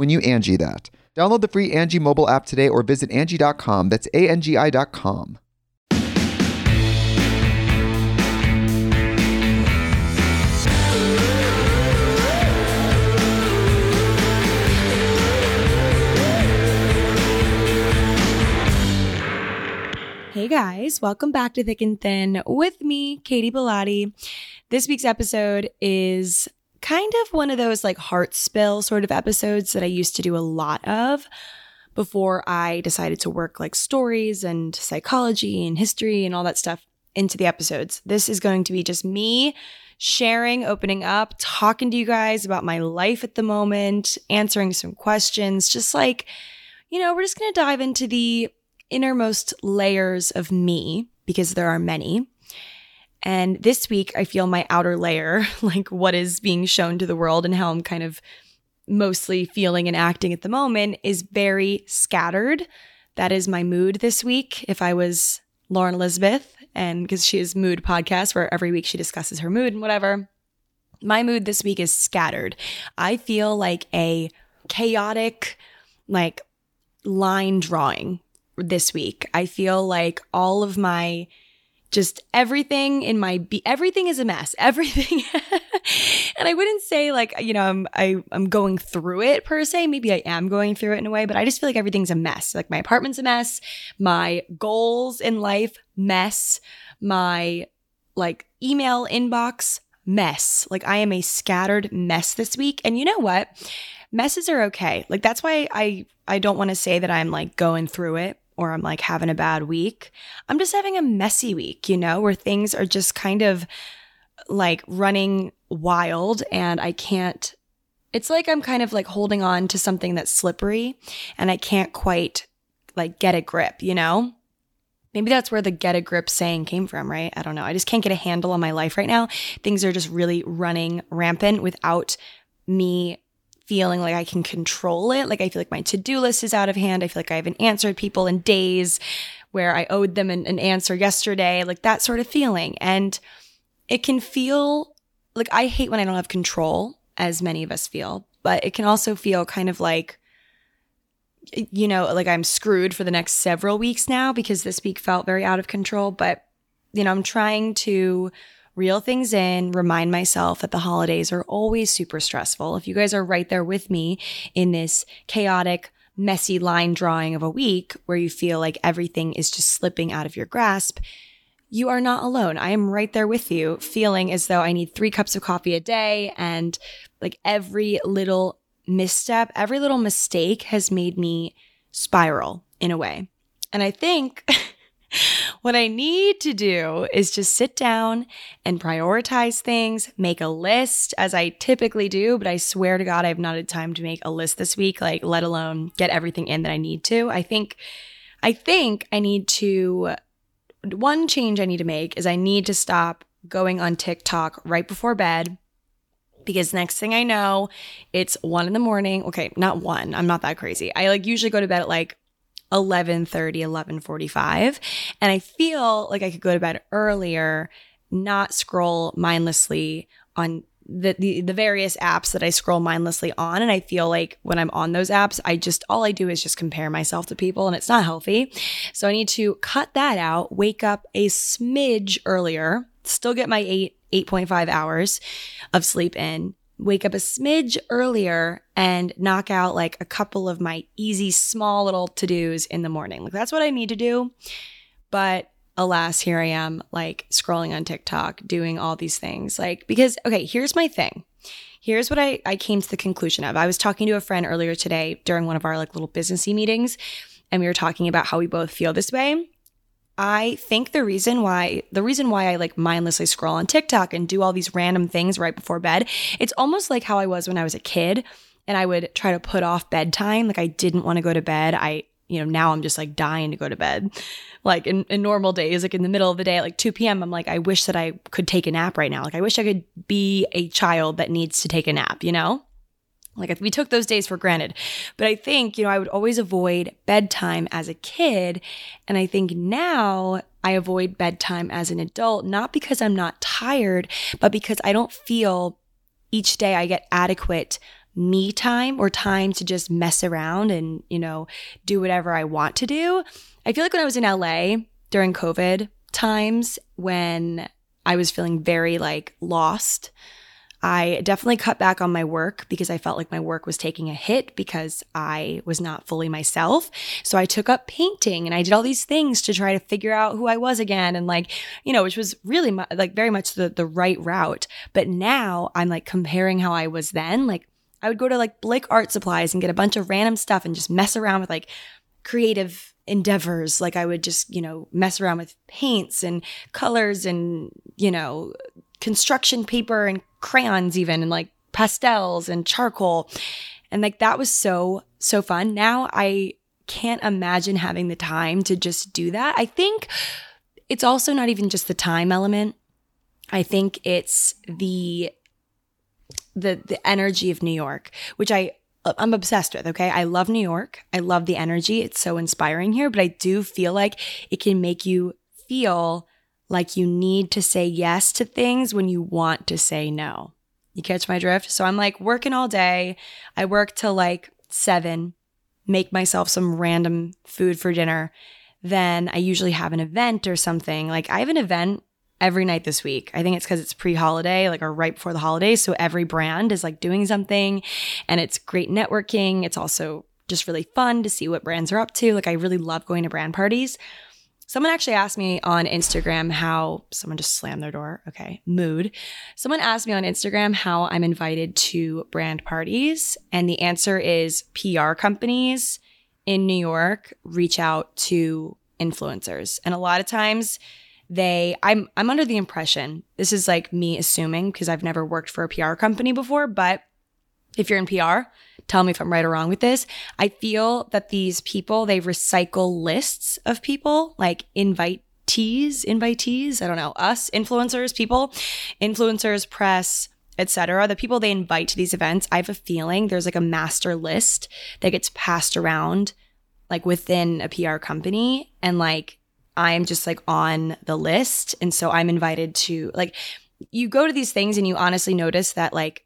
when you Angi that. Download the free Angi mobile app today or visit Angi.com. That's A-N-G-I dot com. Hey guys, welcome back to Thick and Thin with me, Katy Bellotte. This week's episode is kind of one of those like heart spill sort of episodes that I used to do a lot of before I decided to work like stories and psychology and history and all that stuff into the episodes. This is going to be just me sharing, opening up, talking to you guys about my life at the moment, answering some questions, just like, you know, we're just going to dive into the innermost layers of me because there are many. And this week, I feel my outer layer, like what is being shown to the world and how I'm kind of mostly feeling and acting at the moment, is very scattered. That is my mood this week. If I was Lauren Elizabeth, and because she has mood podcast where every week she discusses her mood and whatever, my mood this week is scattered. I feel like a chaotic, like line drawing this week. I feel like all of my just everything in my be everything is a mess everything. And i wouldn't say like you know i'm I, i'm going through it per se. Maybe i am going through it in a way but i just feel like everything's a mess. Like my apartment's a mess. My goals in life mess. My like email inbox mess. Like i am a scattered mess this week. And you know what? Messes are okay. Like that's why i i don't want to say that i'm like going through it or I'm like having a bad week. I'm just having a messy week, you know, where things are just kind of like running wild and I can't, it's like I'm kind of like holding on to something that's slippery and I can't quite like get a grip, you know? Maybe that's where the get a grip saying came from, right? I don't know. I just can't get a handle on my life right now. Things are just really running rampant without me feeling like I can control it. Like I feel like my to do list is out of hand. I feel like I haven't answered people in days where I owed them an, an answer yesterday, like that sort of feeling. And it can feel like I hate when I don't have control, as many of us feel, but it can also feel kind of like, you know, like I'm screwed for the next several weeks now because this week felt very out of control. But, you know, I'm trying to reel things in, remind myself that the holidays are always super stressful. If you guys are right there with me in this chaotic, messy line drawing of a week where you feel like everything is just slipping out of your grasp, you are not alone. I am right there with you, feeling as though I need three cups of coffee a day and like every little misstep, every little mistake has made me spiral in a way. And I think what I need to do is just sit down and prioritize things, make a list as I typically do, but I swear to God, I've not had time to make a list this week, like let alone get everything in that I need to. I think, I think I need to, one change I need to make is I need to stop going on TikTok right before bed because next thing I know, it's one in the morning. Okay, not one. I'm not that crazy. I like usually go to bed at like 11:30, 11:45, and I feel like I could go to bed earlier, not scroll mindlessly on the, the the various apps that I scroll mindlessly on and I feel like when I'm on those apps I just all I do is just compare myself to people and it's not healthy. So I need to cut that out, wake up a smidge earlier, still get my 8 8.5 hours of sleep in, wake up a smidge earlier and knock out like a couple of my easy small little to-dos in the morning. Like that's what I need to do. But alas, here I am, like scrolling on TikTok, doing all these things. Like, because, okay, here's my thing. Here's what I, I came to the conclusion of. I was talking to a friend earlier today during one of our like little businessy meetings, and we were talking about how we both feel this way. I think the reason why the reason why I like mindlessly scroll on TikTok and do all these random things right before bed, it's almost like how I was when I was a kid and I would try to put off bedtime. Like I didn't want to go to bed. I you know, now I'm just like dying to go to bed. Like in, in normal days, like in the middle of the day at like 2 p.m., I'm like, I wish that I could take a nap right now. Like, I wish I could be a child that needs to take a nap, you know? Like, we took those days for granted. But I think, you know, I would always avoid bedtime as a kid. And I think now I avoid bedtime as an adult, not because I'm not tired, but because I don't feel each day I get adequate me time or time to just mess around and, you know, do whatever I want to do. I feel like when I was in LA during COVID times when I was feeling very like lost, I definitely cut back on my work because I felt like my work was taking a hit because I was not fully myself. So I took up painting and I did all these things to try to figure out who I was again and like, you know, which was really like very much the the right route. But now I'm like comparing how I was then, like I would go to like Blake Art Supplies and get a bunch of random stuff and just mess around with like creative endeavors. Like I would just, you know, mess around with paints and colors and, you know, construction paper and crayons, even and like pastels and charcoal. And like that was so, so fun. Now I can't imagine having the time to just do that. I think it's also not even just the time element. I think it's the the the energy of New York, which I I'm obsessed with, okay? I love New York. I love the energy. It's so inspiring here, but I do feel like it can make you feel like you need to say yes to things when you want to say no. You catch my drift? So I'm like working all day. I work till like 7, make myself some random food for dinner. Then I usually have an event or something. Like I have an event every night this week. I think it's because it's pre holiday, like or right before the holidays. So every brand is like doing something and it's great networking. It's also just really fun to see what brands are up to. Like I really love going to brand parties. Someone actually asked me on Instagram how someone just slammed their door. Okay, mood. Someone asked me on Instagram how I'm invited to brand parties. And the answer is PR companies in New York reach out to influencers. And a lot of times, they I'm I'm under the impression this is like me assuming because I've never worked for a PR company before, but if you're in PR, tell me if I'm right or wrong with this. I feel that these people they recycle lists of people like invitees, invitees, I don't know, us influencers, people, influencers, press, etc. The people they invite to these events, I have a feeling there's like a master list that gets passed around like within a PR company and like I'm just like on the list. And so I'm invited to like, you go to these things and you honestly notice that like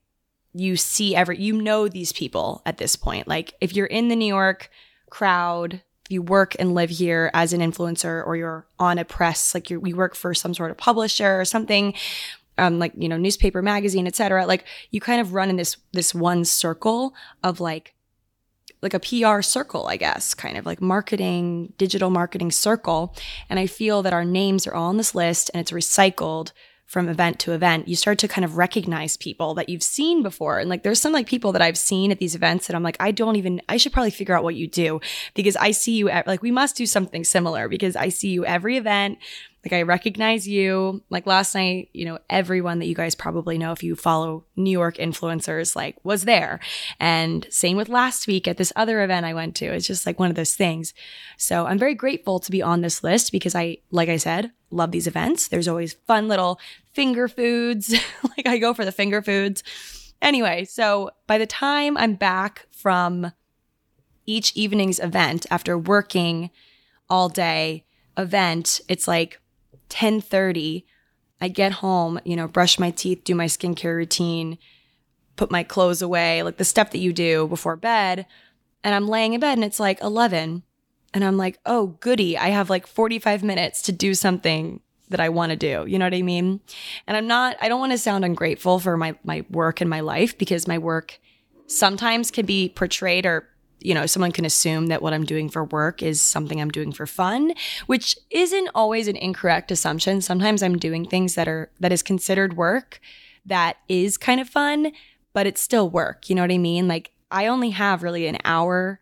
you see every, you know, these people at this point. Like if you're in the New York crowd, you work and live here as an influencer or you're on a press, like you we work for some sort of publisher or something, um, like, you know, newspaper, magazine, etc. Like you kind of run in this, this one circle of like, like a PR circle, I guess, kind of like marketing, digital marketing circle. And I feel that our names are all on this list and it's recycled from event to event, you start to kind of recognize people that you've seen before. And like there's some like people that I've seen at these events that I'm like, I don't even, I should probably figure out what you do because I see you at, like, we must do something similar because I see you every event. Like I recognize you. Like last night, you know, everyone that you guys probably know if you follow New York influencers, like was there. And same with last week at this other event I went to. It's just like one of those things. So I'm very grateful to be on this list because I, like I said, love these events. There's always fun little finger foods. like I go for the finger foods. Anyway, so by the time I'm back from each evening's event after working all day event, it's like 10:30. I get home, you know, brush my teeth, do my skincare routine, put my clothes away, like the stuff that you do before bed, and I'm laying in bed and it's like 11 and I'm like, "Oh, goody, I have like 45 minutes to do something that I want to do." You know what I mean? And I'm not I don't want to sound ungrateful for my my work and my life because my work sometimes can be portrayed or you know, someone can assume that what I'm doing for work is something I'm doing for fun, which isn't always an incorrect assumption. Sometimes I'm doing things that are that is considered work that is kind of fun, but it's still work. You know what I mean? Like I only have really an hour.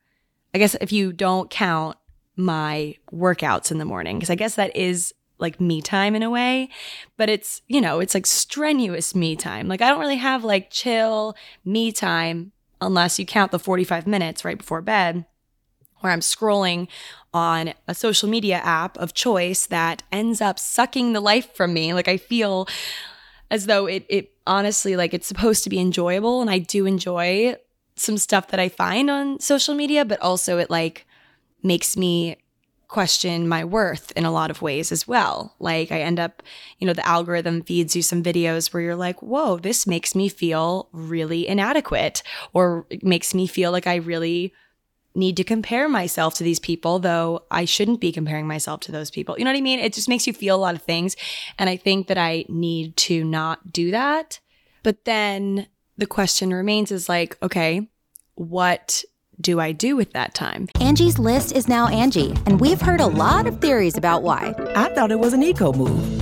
I guess if you don't count my workouts in the morning, because I guess that is like me time in a way, but it's, you know, it's like strenuous me time. Like I don't really have like chill me time unless you count the 45 minutes right before bed where I'm scrolling on a social media app of choice that ends up sucking the life from me. Like I feel as though it it honestly like it's supposed to be enjoyable and I do enjoy some stuff that I find on social media, but also it like makes me question my worth in a lot of ways as well. Like I end up, you know, the algorithm feeds you some videos where you're like, whoa, this makes me feel really inadequate or makes me feel like I really need to compare myself to these people, though I shouldn't be comparing myself to those people. You know what I mean? It just makes you feel a lot of things. And I think that I need to not do that. But then the question remains is like, okay, what do I do with that time? Angie's list is now Angi, and we've heard a lot of theories about why. I thought it was an eco move.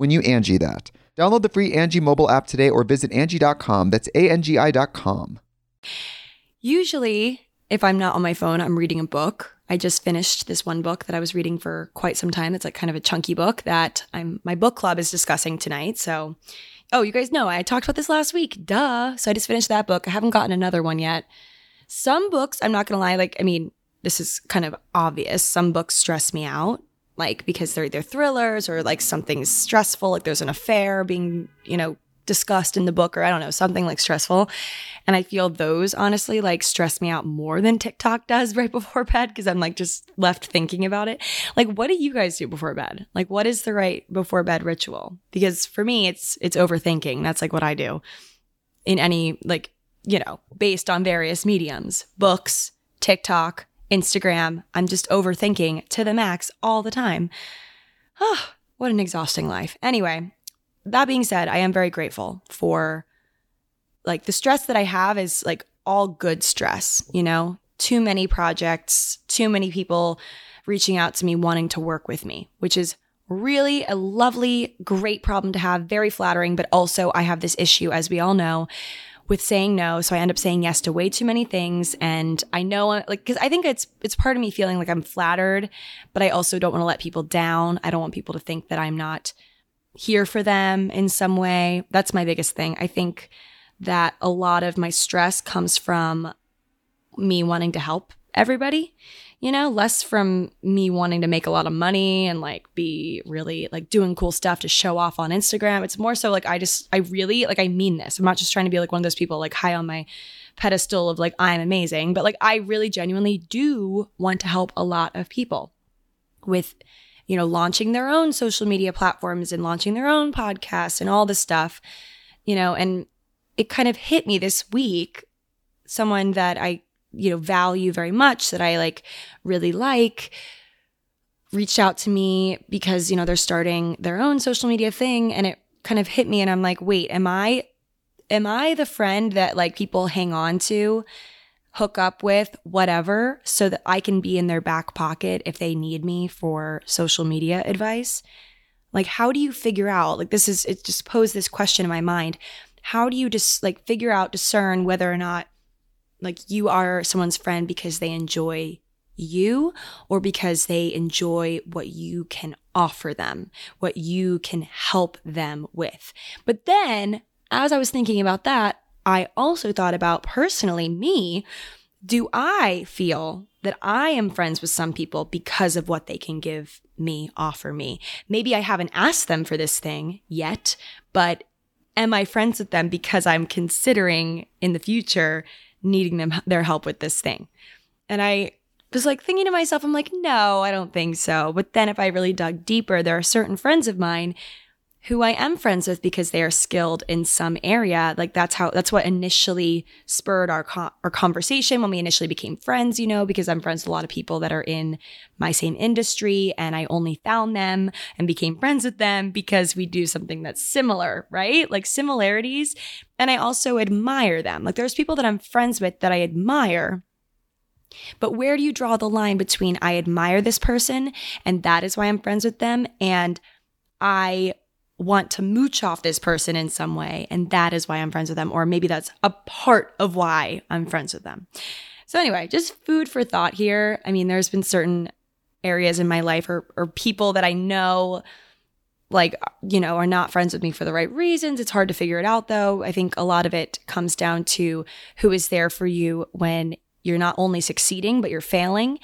when you Angi that. Download the free Angi mobile app today or visit Angi.com. That's A-N-G-I dot. Usually, if I'm not on my phone, I'm reading a book. I just finished this one book that I was reading for quite some time. It's like kind of a chunky book that I'm my book club is discussing tonight. So, oh, you guys know I talked about this last week. Duh. So I just finished that book. I haven't gotten another one yet. Some books, I'm not to lie, like I mean, this is kind of obvious. Some books stress me out like because they're either thrillers or like something's stressful, like there's an affair being, you know, discussed in the book or I don't know, something like stressful. And I feel those honestly like stress me out more than TikTok does right before bed because I'm like just left thinking about it. Like what do you guys do before bed? Like what is the right before bed ritual? Because for me it's it's overthinking. That's like what I do in any like, you know, based on various mediums, books, TikTok, Instagram. I'm just overthinking to the max all the time. Ah, what an exhausting life. Anyway, that being said, I am very grateful for like the stress that I have is like all good stress, you know? Too many projects, too many people reaching out to me wanting to work with me, which is really a lovely, great problem to have, very flattering, but also I have this issue as we all know with saying no. So I end up saying yes to way too many things. And I know, uh, like, cause I think it's, it's part of me feeling like I'm flattered, but I also don't want to let people down. I don't want people to think that I'm not here for them in some way. That's my biggest thing. I think that a lot of my stress comes from me wanting to help everybody you know, less from me wanting to make a lot of money and like be really like doing cool stuff to show off on Instagram. It's more so like I just, I really, like, I mean this. I'm not just trying to be like one of those people like high on my pedestal of like, I'm amazing, but like, I really genuinely do want to help a lot of people with, you know, launching their own social media platforms and launching their own podcasts and all this stuff, you know, and it kind of hit me this week. Someone that I you know, value very much that I like really like reached out to me because, you know, they're starting their own social media thing and it kind of hit me and I'm like, "Wait, am I am I the friend that like people hang on to?" hook up with, whatever, so that I can be in their back pocket if they need me for social media advice. Like, how do you figure out? Like, this is, it just posed this question in my mind. How do you just like figure out, discern whether or not like you are someone's friend because they enjoy you or because they enjoy what you can offer them, what you can help them with. But then, as I was thinking about that, I also thought about personally me. Do I feel that I am friends with some people because of what they can give me, offer me? Maybe I haven't asked them for this thing yet, but am I friends with them because I'm considering in the future needing them their help with this thing. And I was like thinking to myself, I'm like, no, I don't think so. But then if I really dug deeper, there are certain friends of mine who I am friends with because they are skilled in some area. Like that's how that's what initially spurred our co- our conversation when we initially became friends, you know, because I'm friends with a lot of people that are in my same industry and I only found them and became friends with them because we do something that's similar, right? Like similarities. And I also admire them. Like there's people that I'm friends with that I admire. But where do you draw the line between I admire this person and that is why I'm friends with them and I want to mooch off this person in some way. And that is why I'm friends with them. Or maybe that's a part of why I'm friends with them. So, anyway, just food for thought here. I mean, there's been certain areas in my life or, or people that I know like you know are not friends with me for the right reasons it's hard to figure it out though i think a lot of it comes down to who is there for you when you're not only succeeding but you're failing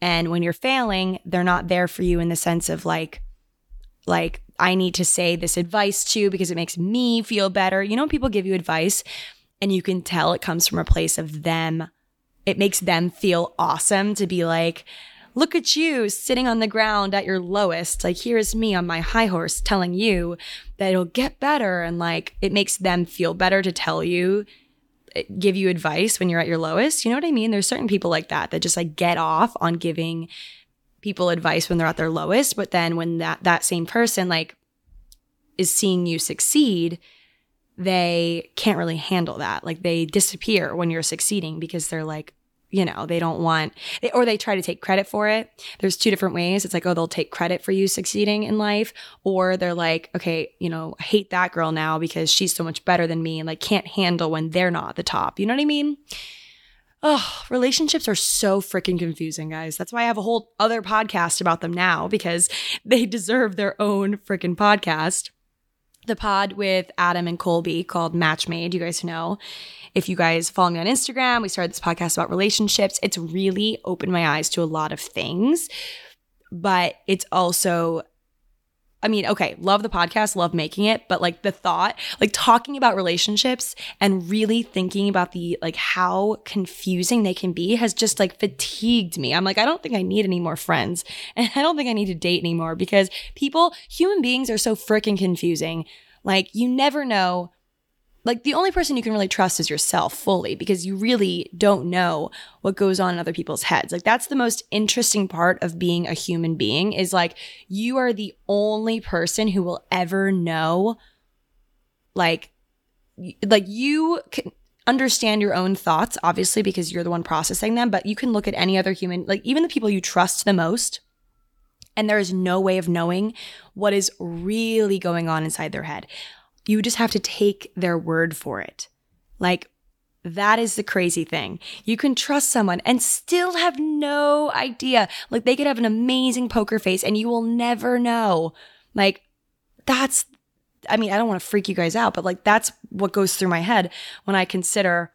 and when you're failing they're not there for you in the sense of like like I need to say this advice to because it makes me feel better. You know, people give you advice and you can tell it comes from a place of them. It makes them feel awesome to be like, look at you sitting on the ground at your lowest. Like, here's me on my high horse telling you that it'll get better. And like, it makes them feel better to tell you, eh, give you advice when you're at your lowest. You know what I mean? There's certain people like that that just like get off on giving people advice when they're at their lowest, but then when that that same person like is seeing you succeed, they can't really handle that. Like they disappear when you're succeeding because they're like, you know, they don't want, or they try to take credit for it. There's two different ways. It's like, oh, they'll take credit for you succeeding in life, or they're like, okay, you know, I hate that girl now because she's so much better than me and like can't handle when they're not at the top. You know what I mean? Oh, relationships are so freaking confusing, guys. That's why I have a whole other podcast about them now because they deserve their own freaking podcast. The pod with Adam and Colby called Match Made, you guys know. If you guys follow me on Instagram, we started this podcast about relationships. It's really opened my eyes to a lot of things, but it's also I mean, okay, love the podcast, love making it, but like the thought, like talking about relationships and really thinking about the like how confusing they can be has just like fatigued me. I'm like, I don't think I need any more friends and I don't think I need to date anymore because people, human beings are so freaking confusing. Like, you never know like the only person you can really trust is yourself fully because you really don't know what goes on in other people's heads. Like that's the most interesting part of being a human being is like you are the only person who will ever know like like you can understand your own thoughts obviously because you're the one processing them, but you can look at any other human like even the people you trust the most and there is no way of knowing what is really going on inside their head. You just have to take their word for it. Like, that is the crazy thing. You can trust someone and still have no idea. Like, they could have an amazing poker face and you will never know. Like, that's, I mean, I don't want to freak you guys out, but like, that's what goes through my head when I consider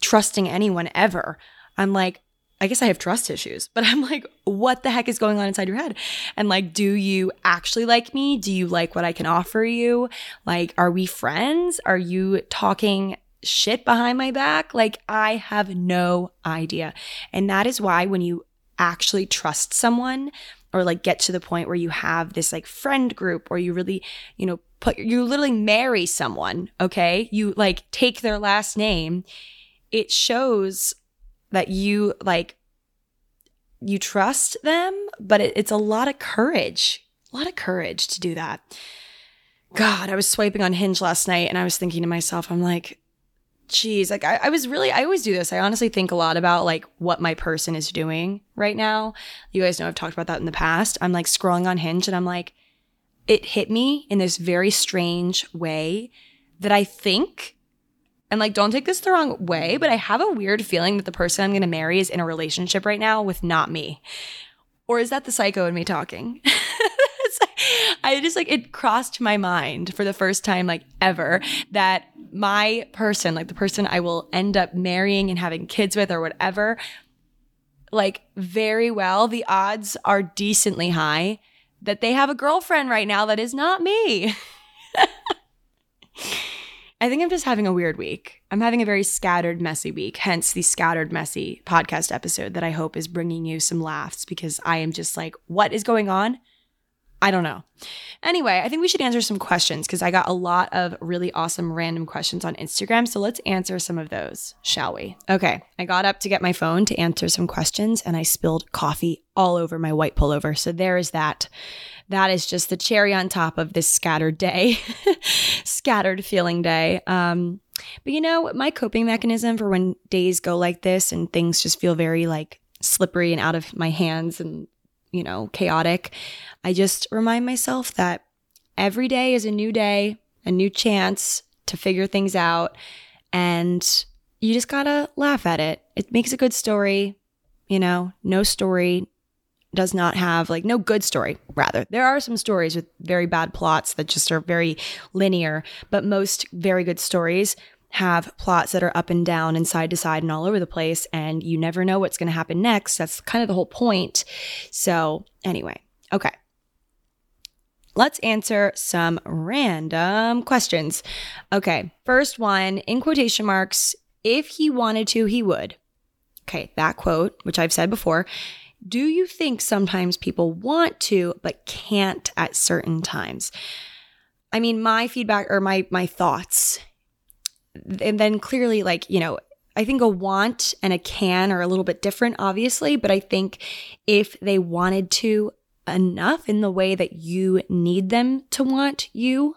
trusting anyone ever. I'm like, I guess I have trust issues, but I'm like, what the heck is going on inside your head? And like, do you actually like me? Do you like what I can offer you? Like, are we friends? Are you talking shit behind my back? Like, I have no idea. And that is why when you actually trust someone or like get to the point where you have this like friend group or you really, you know, put, you literally marry someone, okay? You like take their last name. It shows that you like you trust them, but it, it's a lot of courage, a lot of courage to do that. God, I was swiping on Hinge last night and I was thinking to myself, I'm like, geez, like I, I was really, I always do this. I honestly think a lot about like what my person is doing right now. You guys know I've talked about that in the past. I'm like scrolling on Hinge and I'm like, it hit me in this very strange way that I think and like, don't take this the wrong way, but I have a weird feeling that the person I'm going to marry is in a relationship right now with not me. Or is that the psycho in me talking? I just like it crossed my mind for the first time like ever that my person, like the person I will end up marrying and having kids with or whatever, like very well, the odds are decently high that they have a girlfriend right now that is not me. I think I'm just having a weird week. I'm having a very scattered, messy week, hence the scattered, messy podcast episode that I hope is bringing you some laughs because I am just like, what is going on? I don't know. Anyway, I think we should answer some questions because I got a lot of really awesome random questions on Instagram. So let's answer some of those, shall we? Okay. I got up to get my phone to answer some questions and I spilled coffee all over my white pullover. So there is that. That is just the cherry on top of this scattered day, scattered feeling day. Um, but you know, my coping mechanism for when days go like this and things just feel very like slippery and out of my hands and you know, chaotic. I just remind myself that every day is a new day, a new chance to figure things out. And you just gotta laugh at it. It makes a good story. You know, no story does not have, like, no good story, rather. There are some stories with very bad plots that just are very linear, but most very good stories have plots that are up and down and side to side and all over the place, and you never know what's going to happen next. That's kind of the whole point. So, anyway, okay. Let's answer some random questions. Okay, first one in quotation marks if he wanted to, he would. Okay, that quote, which I've said before. Do you think sometimes people want to but can't at certain times? I mean, my feedback or my my thoughts and then clearly like you know I think a want and a can are a little bit different, obviously, but I think if they wanted to enough in the way that you need them to want you,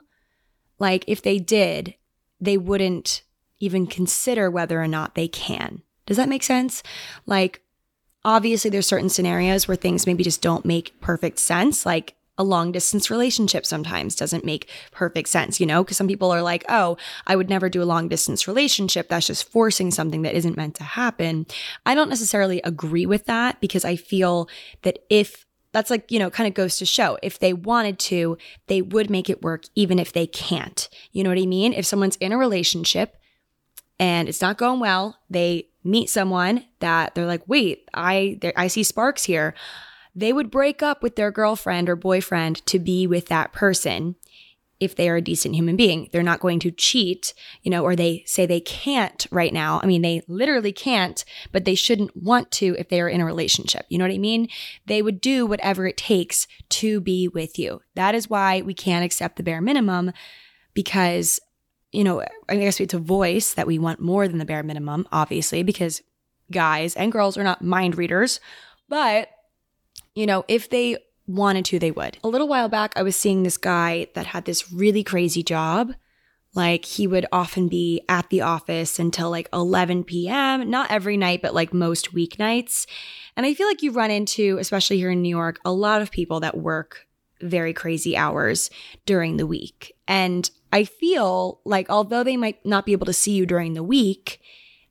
like if they did, they wouldn't even consider whether or not they can. Does that make sense? Like, obviously, there's certain scenarios where things maybe just don't make perfect sense. Like, a long distance relationship sometimes doesn't make perfect sense, you know? Because some people are like, oh, I would never do a long distance relationship. That's just forcing something that isn't meant to happen. I don't necessarily agree with that because I feel that if that's like, you know, kind of goes to show if they wanted to, they would make it work even if they can't. You know what I mean? If someone's in a relationship and it's not going well, they meet someone that they're like, wait, I, I see sparks here they would break up with their girlfriend or boyfriend to be with that person if they are a decent human being. They're not going to cheat, you know, or they say they can't right now. I mean, they literally can't, but they shouldn't want to if they are in a relationship. You know what I mean? They would do whatever it takes to be with you. That is why we can't accept the bare minimum because, you know, I guess it's a voice that we want more than the bare minimum, obviously, because guys and girls are not mind readers, but you know, if they wanted to, they would. A little while back, I was seeing this guy that had this really crazy job. Like he would often be at the office until like 11 p.m., not every night, but like most weeknights. And I feel like you run into, especially here in New York, a lot of people that work very crazy hours during the week. And I feel like although they might not be able to see you during the week,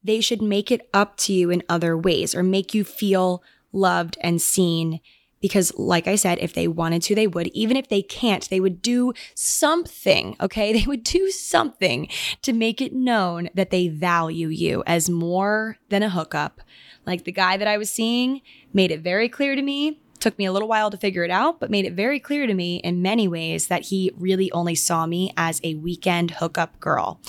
they should make it up to you in other ways or make you feel loved and seen. Because, like I said, if they wanted to, they would. Even if they can't, they would do something, okay? They would do something to make it known that they value you as more than a hookup. Like the guy that I was seeing made it very clear to me took me a little while to figure it out, but made it very clear to me in many ways that he really only saw me as a weekend hookup girl.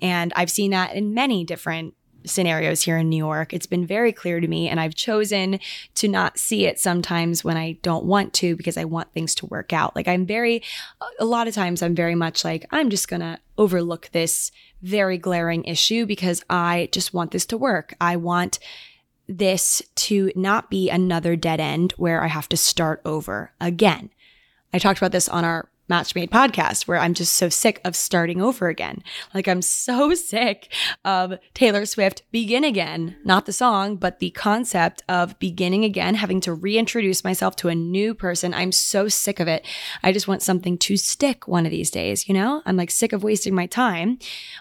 And I've seen that in many different scenarios here in New York. It's been very clear to me, and I've chosen to not see it sometimes when I don't want to because I want things to work out. Like, I'm very, a lot of times, I'm very much like, I'm just gonna overlook this very glaring issue because I just want this to work. I want this to not be another dead end where I have to start over again. I talked about this on our Match Made podcast where I'm just so sick of starting over again. Like I'm so sick of Taylor Swift Begin Again, not the song, but the concept of beginning again, having to reintroduce myself to a new person. I'm so sick of it. I just want something to stick one of these days, you know? I'm like sick of wasting my time.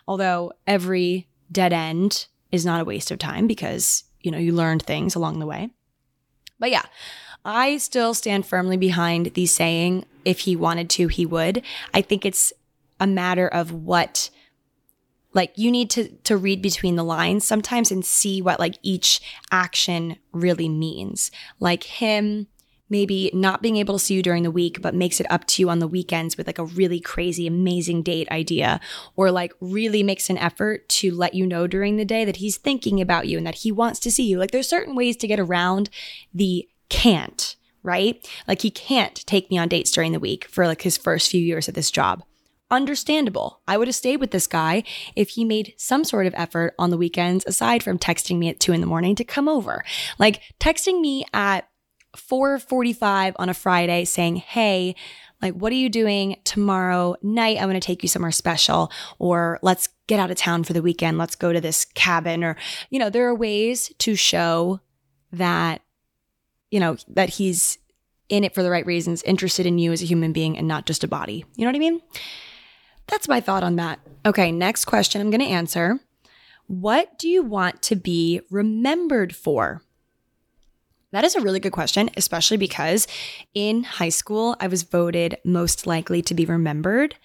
Although every dead end is not a waste of time because you know, you learned things along the way. But yeah, I still stand firmly behind the saying, if he wanted to, he would. I think it's a matter of what like you need to to read between the lines sometimes and see what like each action really means. Like him maybe not being able to see you during the week, but makes it up to you on the weekends with like a really crazy, amazing date idea, or like really makes an effort to let you know during the day that he's thinking about you and that he wants to see you. Like there's certain ways to get around the can't, right? Like he can't take me on dates during the week for like his first few years at this job. Understandable. I would have stayed with this guy if he made some sort of effort on the weekends aside from texting me at two in the morning to come over. Like texting me at 4:45 on a Friday saying, "Hey, like what are you doing tomorrow night? I'm going to take you somewhere special or let's get out of town for the weekend. Let's go to this cabin or you know, there are ways to show that you know, that he's in it for the right reasons, interested in you as a human being and not just a body. You know what I mean? That's my thought on that. Okay, next question I'm going to answer. What do you want to be remembered for? That is a really good question, especially because in high school, I was voted most likely to be remembered,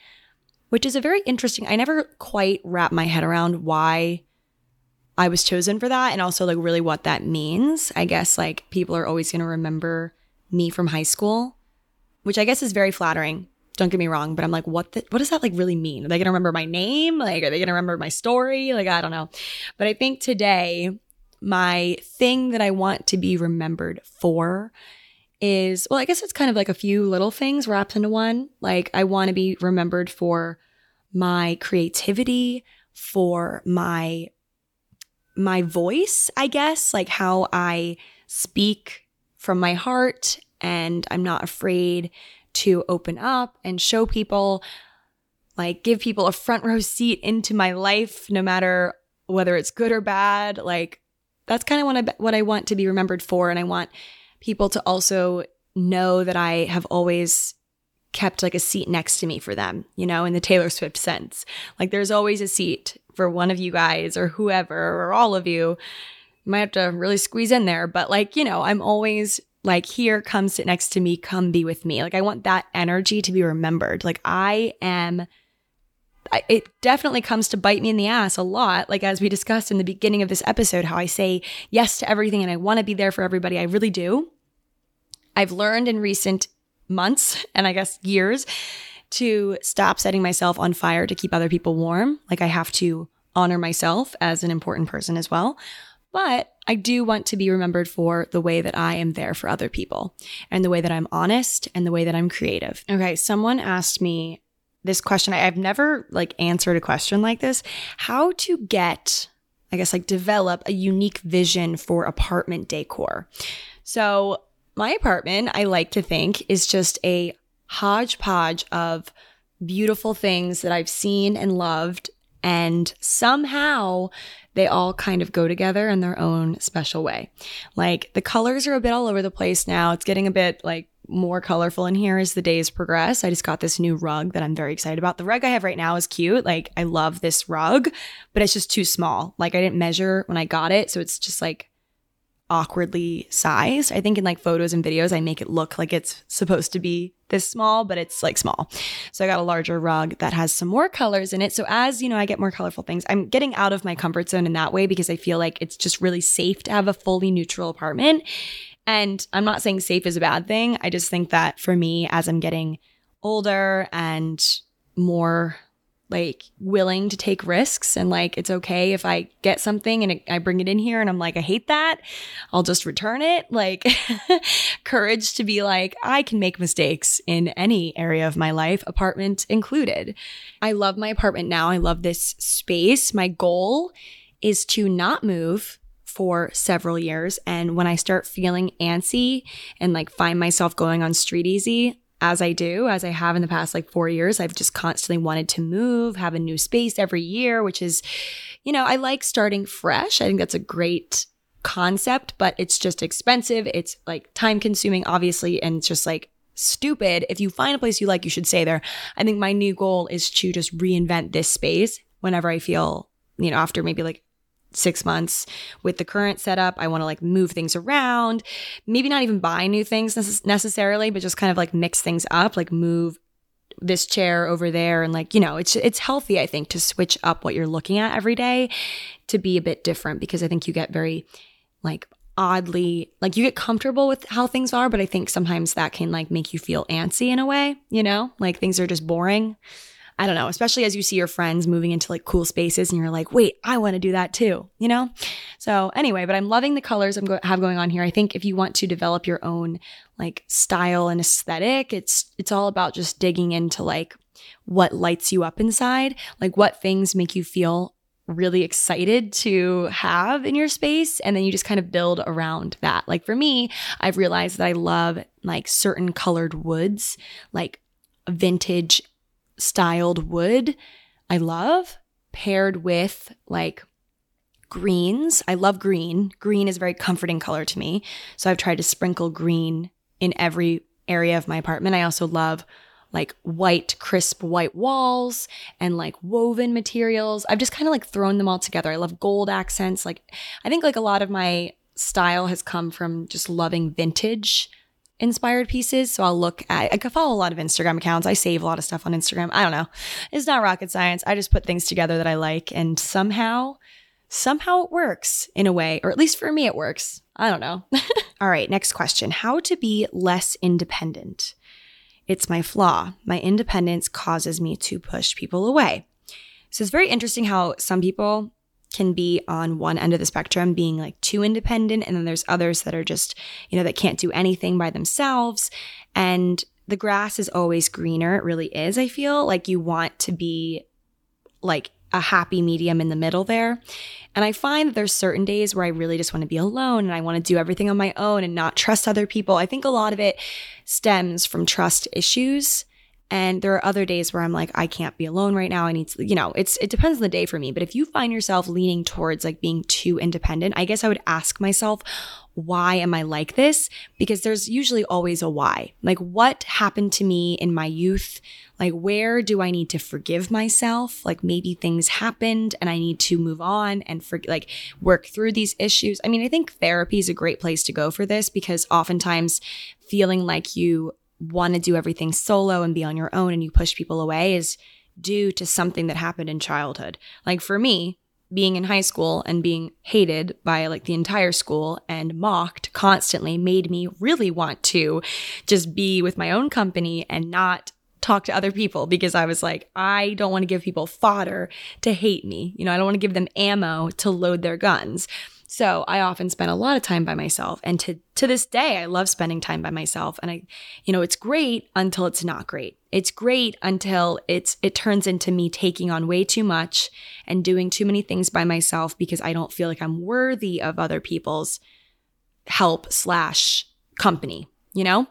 which is a very interesting. I never quite wrap my head around why I was chosen for that and also like really what that means. I guess like people are always going to remember me from high school, which I guess is very flattering. Don't get me wrong, but I'm like, what the, what does that like really mean? Are they going to remember my name? Like, are they going to remember my story? Like, I don't know. But I think today my thing that I want to be remembered for is well, I guess it's kind of like a few little things wrapped into one. Like, I want to be remembered for my creativity, for my my voice, I guess, like how I speak from my heart and I'm not afraid to open up and show people like give people a front row seat into my life no matter whether it's good or bad like that's kind of what I what I want to be remembered for, and I want people to also know that I have always kept like a seat next to me for them, you know, in the Taylor Swift sense. Like there's always a seat for one of you guys or whoever or all of you. you might have to really squeeze in there, but like, you know, I'm always like, here, come sit next to me, come be with me. Like, I want that energy to be remembered. Like, I am it definitely comes to bite me in the ass a lot. Like, as we discussed in the beginning of this episode, how I say yes to everything and I want to be there for everybody. I really do. I've learned in recent months and I guess years to stop setting myself on fire to keep other people warm. Like, I have to honor myself as an important person as well. But I do want to be remembered for the way that I am there for other people and the way that I'm honest and the way that I'm creative. Okay, someone asked me this question. I've never like answered a question like this. How to get, I guess, like develop a unique vision for apartment decor. So, my apartment, I like to think, is just a hodgepodge of beautiful things that I've seen and loved. And somehow they all kind of go together in their own special way. Like the colors are a bit all over the place now. It's getting a bit like more colorful in here as the days progress. I just got this new rug that I'm very excited about. The rug I have right now is cute. Like I love this rug, but it's just too small. Like I didn't measure when I got it, so it's just like awkwardly sized. I think in like photos and videos I make it look like it's supposed to be this small, but it's like small. So I got a larger rug that has some more colors in it. So as, you know, I get more colorful things, I'm getting out of my comfort zone in that way because I feel like it's just really safe to have a fully neutral apartment. And I'm not saying safe is a bad thing. I just think that for me, as I'm getting older and more like willing to take risks and like it's okay if I get something and it, I bring it in here and I'm like I hate that. I'll just return it. Like courage to be like I can make mistakes in any area of my life apartment included. I love my apartment now. I love this space. My goal is to not move for several years. And when I start feeling antsy and like find myself going on StreetEasy, as I do, as I have in the past like four years, I've just constantly wanted to move, have a new space every year, which is, you know, I like starting fresh. I think that's a great concept, but it's just expensive. It's like time consuming, obviously, and it's just like stupid. If you find a place you like, you should stay there. I think my new goal is to just reinvent this space whenever I feel, you know, after maybe like six months with the current setup. I want to like move things around, maybe not even buy new things necess- necessarily, but just kind of like mix things up, like move this chair over there and like you know it's it's healthy i think to switch up what you're looking at every day to be a bit different because i think you get very like oddly like you get comfortable with how things are but i think sometimes that can like make you feel antsy in a way you know like things are just boring I don't know, especially as you see your friends moving into like cool spaces and you're like, wait, I want to do that too, you know? So anyway, but I'm loving the colors I'm go- have going on here. I think if you want to develop your own like style and aesthetic, it's, it's all about just digging into like what lights you up inside, like what things make you feel really excited to have in your space and then you just kind of build around that. Like for me, I've realized that I love like certain colored woods, like vintage styled wood, I love, paired with like greens. I love green. Green is a very comforting color to me. So I've tried to sprinkle green in every area of my apartment. I also love like white, crisp white walls and like woven materials. I've just kind of like thrown them all together. I love gold accents. Like, I think like a lot of my style has come from just loving vintage inspired pieces. So I'll look at, I follow a lot of Instagram accounts. I save a lot of stuff on Instagram. I don't know. It's not rocket science. I just put things together that I like and somehow, somehow it works in a way, or at least for me, it works. I don't know. All right. Next question. How to be less independent. It's my flaw. My independence causes me to push people away. So it's very interesting how some people can be on one end of the spectrum, being like too independent. And then there's others that are just, you know, that can't do anything by themselves. And the grass is always greener. It really is. I feel like you want to be like a happy medium in the middle there. And I find that there's certain days where I really just want to be alone and I want to do everything on my own and not trust other people. I think a lot of it stems from trust issues. And there are other days where I'm like, I can't be alone right now. I need to, you know, it's, it depends on the day for me. But if you find yourself leaning towards like being too independent, I guess I would ask myself, why am I like this? Because there's usually always a why. Like, what happened to me in my youth? Like, where do I need to forgive myself? Like, maybe things happened and I need to move on and for, like work through these issues. I mean, I think therapy is a great place to go for this because oftentimes feeling like you want to do everything solo and be on your own and you push people away is due to something that happened in childhood. Like for me, being in high school and being hated by like the entire school and mocked constantly made me really want to just be with my own company and not talk to other people because I was like, I don't want to give people fodder to hate me. You know, I don't want to give them ammo to load their guns. So I often spend a lot of time by myself. And to, to this day, I love spending time by myself. And I, you know, it's great until it's not great. It's great until it's, it turns into me taking on way too much and doing too many things by myself because I don't feel like I'm worthy of other people's help slash company, you know?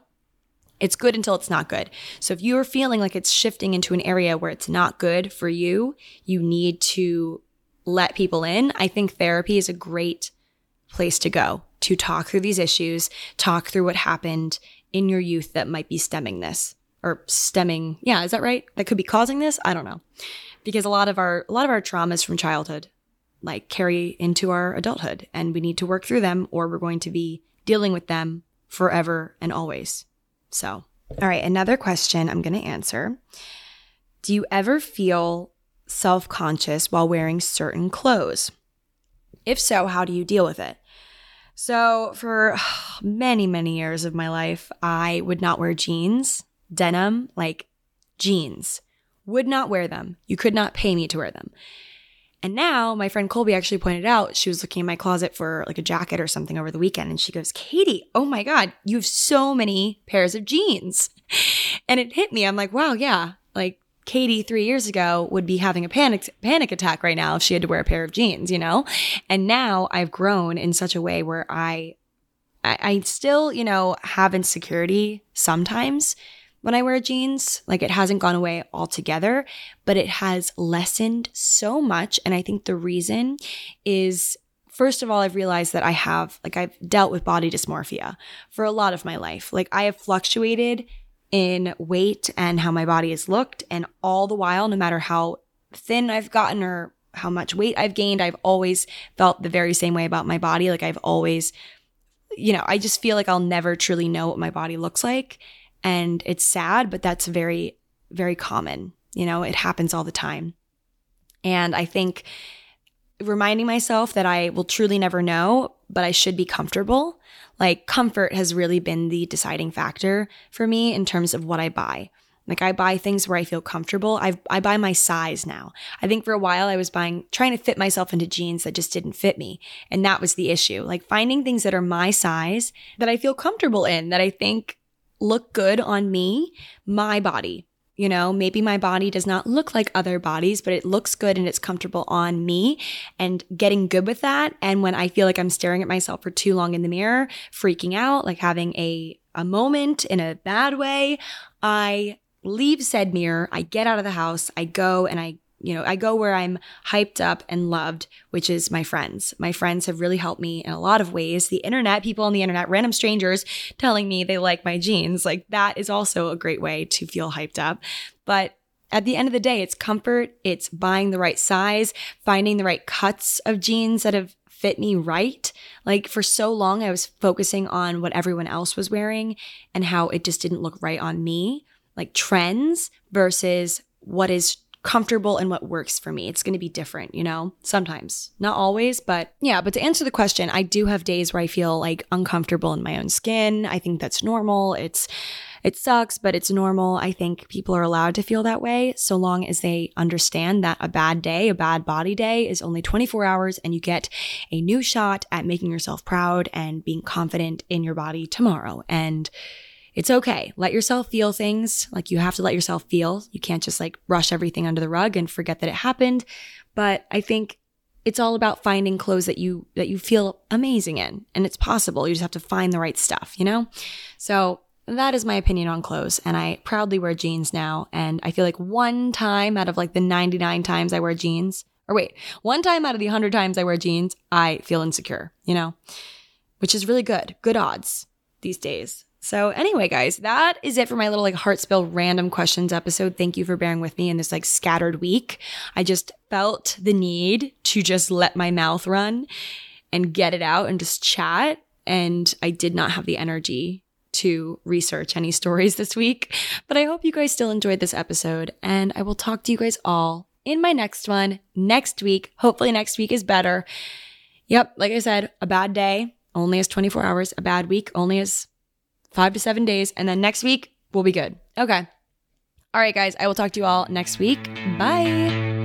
It's good until it's not good. So if you're feeling like it's shifting into an area where it's not good for you, you need to let people in, I think therapy is a great place to go to talk through these issues, talk through what happened in your youth that might be stemming this or stemming. Yeah, is that right? That could be causing this? I don't know. Because a lot of our a lot of our traumas from childhood like carry into our adulthood and we need to work through them or we're going to be dealing with them forever and always. So, all right, another question I'm going to answer. Do you ever feel self conscious while wearing certain clothes? If so, how do you deal with it? So, for many, many years of my life, I would not wear jeans, denim, like jeans. Would not wear them. You could not pay me to wear them. And now my friend Colby actually pointed out she was looking in my closet for like a jacket or something over the weekend and she goes, "Katy, oh my god, you have so many pairs of jeans." And it hit me. I'm like, "Wow, yeah. Like Katy 3 years ago would be having a panic panic attack right now if she had to wear a pair of jeans, you know? And now I've grown in such a way where I I, I still, you know, have insecurity sometimes, when I wear jeans. Like it hasn't gone away altogether, but it has lessened so much. And I think the reason is first of all, I've realized that I have, like, I've dealt with body dysmorphia for a lot of my life. Like, I have fluctuated in weight and how my body has looked. And all the while, no matter how thin I've gotten or how much weight I've gained, I've always felt the very same way about my body. Like, I've always, you know, I just feel like I'll never truly know what my body looks like. And it's sad, but that's very, very common. You know, it happens all the time. And I think reminding myself that I will truly never know, but I should be comfortable. Like, comfort has really been the deciding factor for me in terms of what I buy. Like I buy things where I feel comfortable. I I buy my size now. I think for a while I was buying trying to fit myself into jeans that just didn't fit me, and that was the issue. Like finding things that are my size that I feel comfortable in, that I think look good on me, my body. You know, maybe my body does not look like other bodies, but it looks good and it's comfortable on me and getting good with that. And when I feel like I'm staring at myself for too long in the mirror, freaking out, like having a, a moment in a bad way, I leave said mirror. I get out of the house. I go and I you know, I go where I'm hyped up and loved, which is my friends. My friends have really helped me in a lot of ways. The internet, people on the internet, random strangers telling me they like my jeans, like that is also a great way to feel hyped up. But at the end of the day, it's comfort, it's buying the right size, finding the right cuts of jeans that have fit me right. Like for so long, I was focusing on what everyone else was wearing and how it just didn't look right on me, like trends versus what is comfortable and what works for me. It's going to be different, you know, sometimes, not always, but yeah. But to answer the question, I do have days where I feel like uncomfortable in my own skin. I think that's normal. It's, it sucks, but it's normal. I think people are allowed to feel that way so long as they understand that a bad day, a bad body day is only 24 hours and you get a new shot at making yourself proud and being confident in your body tomorrow. And it's okay. Let yourself feel things. Like you have to let yourself feel. You can't just like brush everything under the rug and forget that it happened. But I think it's all about finding clothes that you that you feel amazing in and it's possible you just have to find the right stuff you know so that is my opinion on clothes and i proudly wear jeans now and i feel like one time out of like the 99 times i wear jeans or wait one time out of the 100 times i wear jeans i feel insecure you know which is really good good odds these days so anyway, guys, that is it for my little like heart spill random questions episode. Thank you for bearing with me in this like scattered week. I just felt the need to just let my mouth run and get it out and just chat. And I did not have the energy to research any stories this week. But I hope you guys still enjoyed this episode. And I will talk to you guys all in my next one next week. Hopefully, next week is better. Yep, like I said, a bad day only has 24 hours, a bad week only has five to seven days. And then next week, we'll be good. Okay. All right, guys, I will talk to you all next week. Bye.